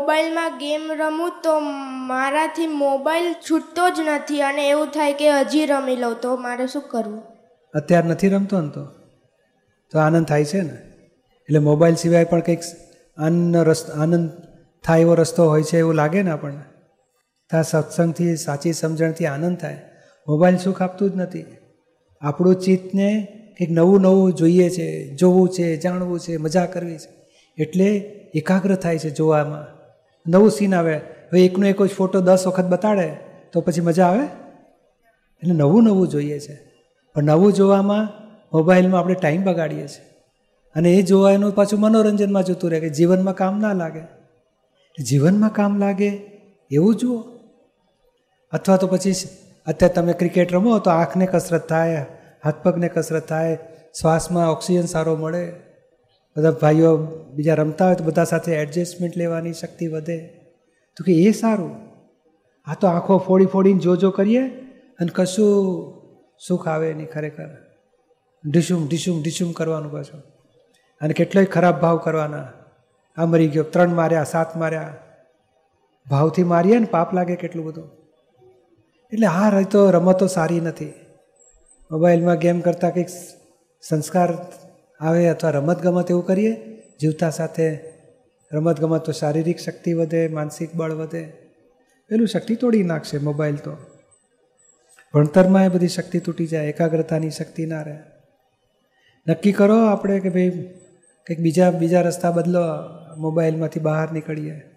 મોબાઈલમાં ગેમ રમું તો મારાથી મોબાઈલ છૂટતો જ નથી અને એવું થાય કે હજી રમી લઉં. તો મારે શું કરવું? અત્યારે નથી રમતો ને તો? તો આનંદ થાય છે ને? એટલે મોબાઈલ સિવાય પણ કંઈક આનંદનો રસ્તો આનંદ થાય એવો રસ્તો હોય છે એવું લાગે ને આપણને? તો સત્સંગથી, સાચી સમજણથી આનંદ થાય. મોબાઈલ સુખ આપતું જ નથી. આપણું ચિત્તને કંઈક નવું નવું જોઈએ છે, જોવું છે, જાણવું છે, મજા કરવી છે. એટલે એકાગ્ર થાય છે જોવામાં. નવું સીન આવે. હવે એકનો એક જ ફોટો દસ વખત બતાડે, તો પછી મજા આવે? એટલે નવું નવું જોઈએ છે. પણ નવું જોવામાં મોબાઈલમાં આપણે ટાઈમ બગાડીએ છીએ. અને એ જોવાનું પાછું મનોરંજનમાં જતું રહે કે જીવનમાં કામ ના લાગે. જીવનમાં કામ લાગે એવું જુઓ. અથવા તો પછી અત્યારે તમે ક્રિકેટ રમો તો આંખને કસરત થાય, હાથ પગને કસરત થાય, શ્વાસમાં ઓક્સિજન સારો મળે. બધા ભાઈઓ બીજા રમતા હોય તો બધા સાથે એડજસ્ટમેન્ટ લેવાની શક્તિ વધે. તો કે એ સારું. આ તો આંખો ફોડી ફોડીને જો જો કરીએ અને કશું સુખ આવે નહીં ખરેખર. ઢીસુમ ઢીસુમ ઢીસુમ કરવાનું પાછું. અને કેટલોય ખરાબ ભાવ કરવાના. આ મરી ગયો, ત્રણ માર્યા, સાત માર્યા. ભાવથી મારીએ ને પાપ લાગે કેટલું બધું. એટલે આ તો રમતો સારી નથી. મોબાઈલમાં ગેમ કરતાં કંઈક સંસ્કાર આવે અથવા રમતગમત એવું કરીએ, જીવતા સાથે રમતગમત તો શારીરિક શક્તિ વધે, માનસિક બળ વધે પેલું શક્તિ તોડી નાખશે મોબાઈલ તો. ભણતરમાં એ બધી શક્તિ તૂટી જાય, એકાગ્રતાની શક્તિ ના રહે. નક્કી કરો આપણે કે ભાઈ કંઈક બીજા બીજા રસ્તા બદલો મોબાઈલમાંથી બહાર નીકળીએ.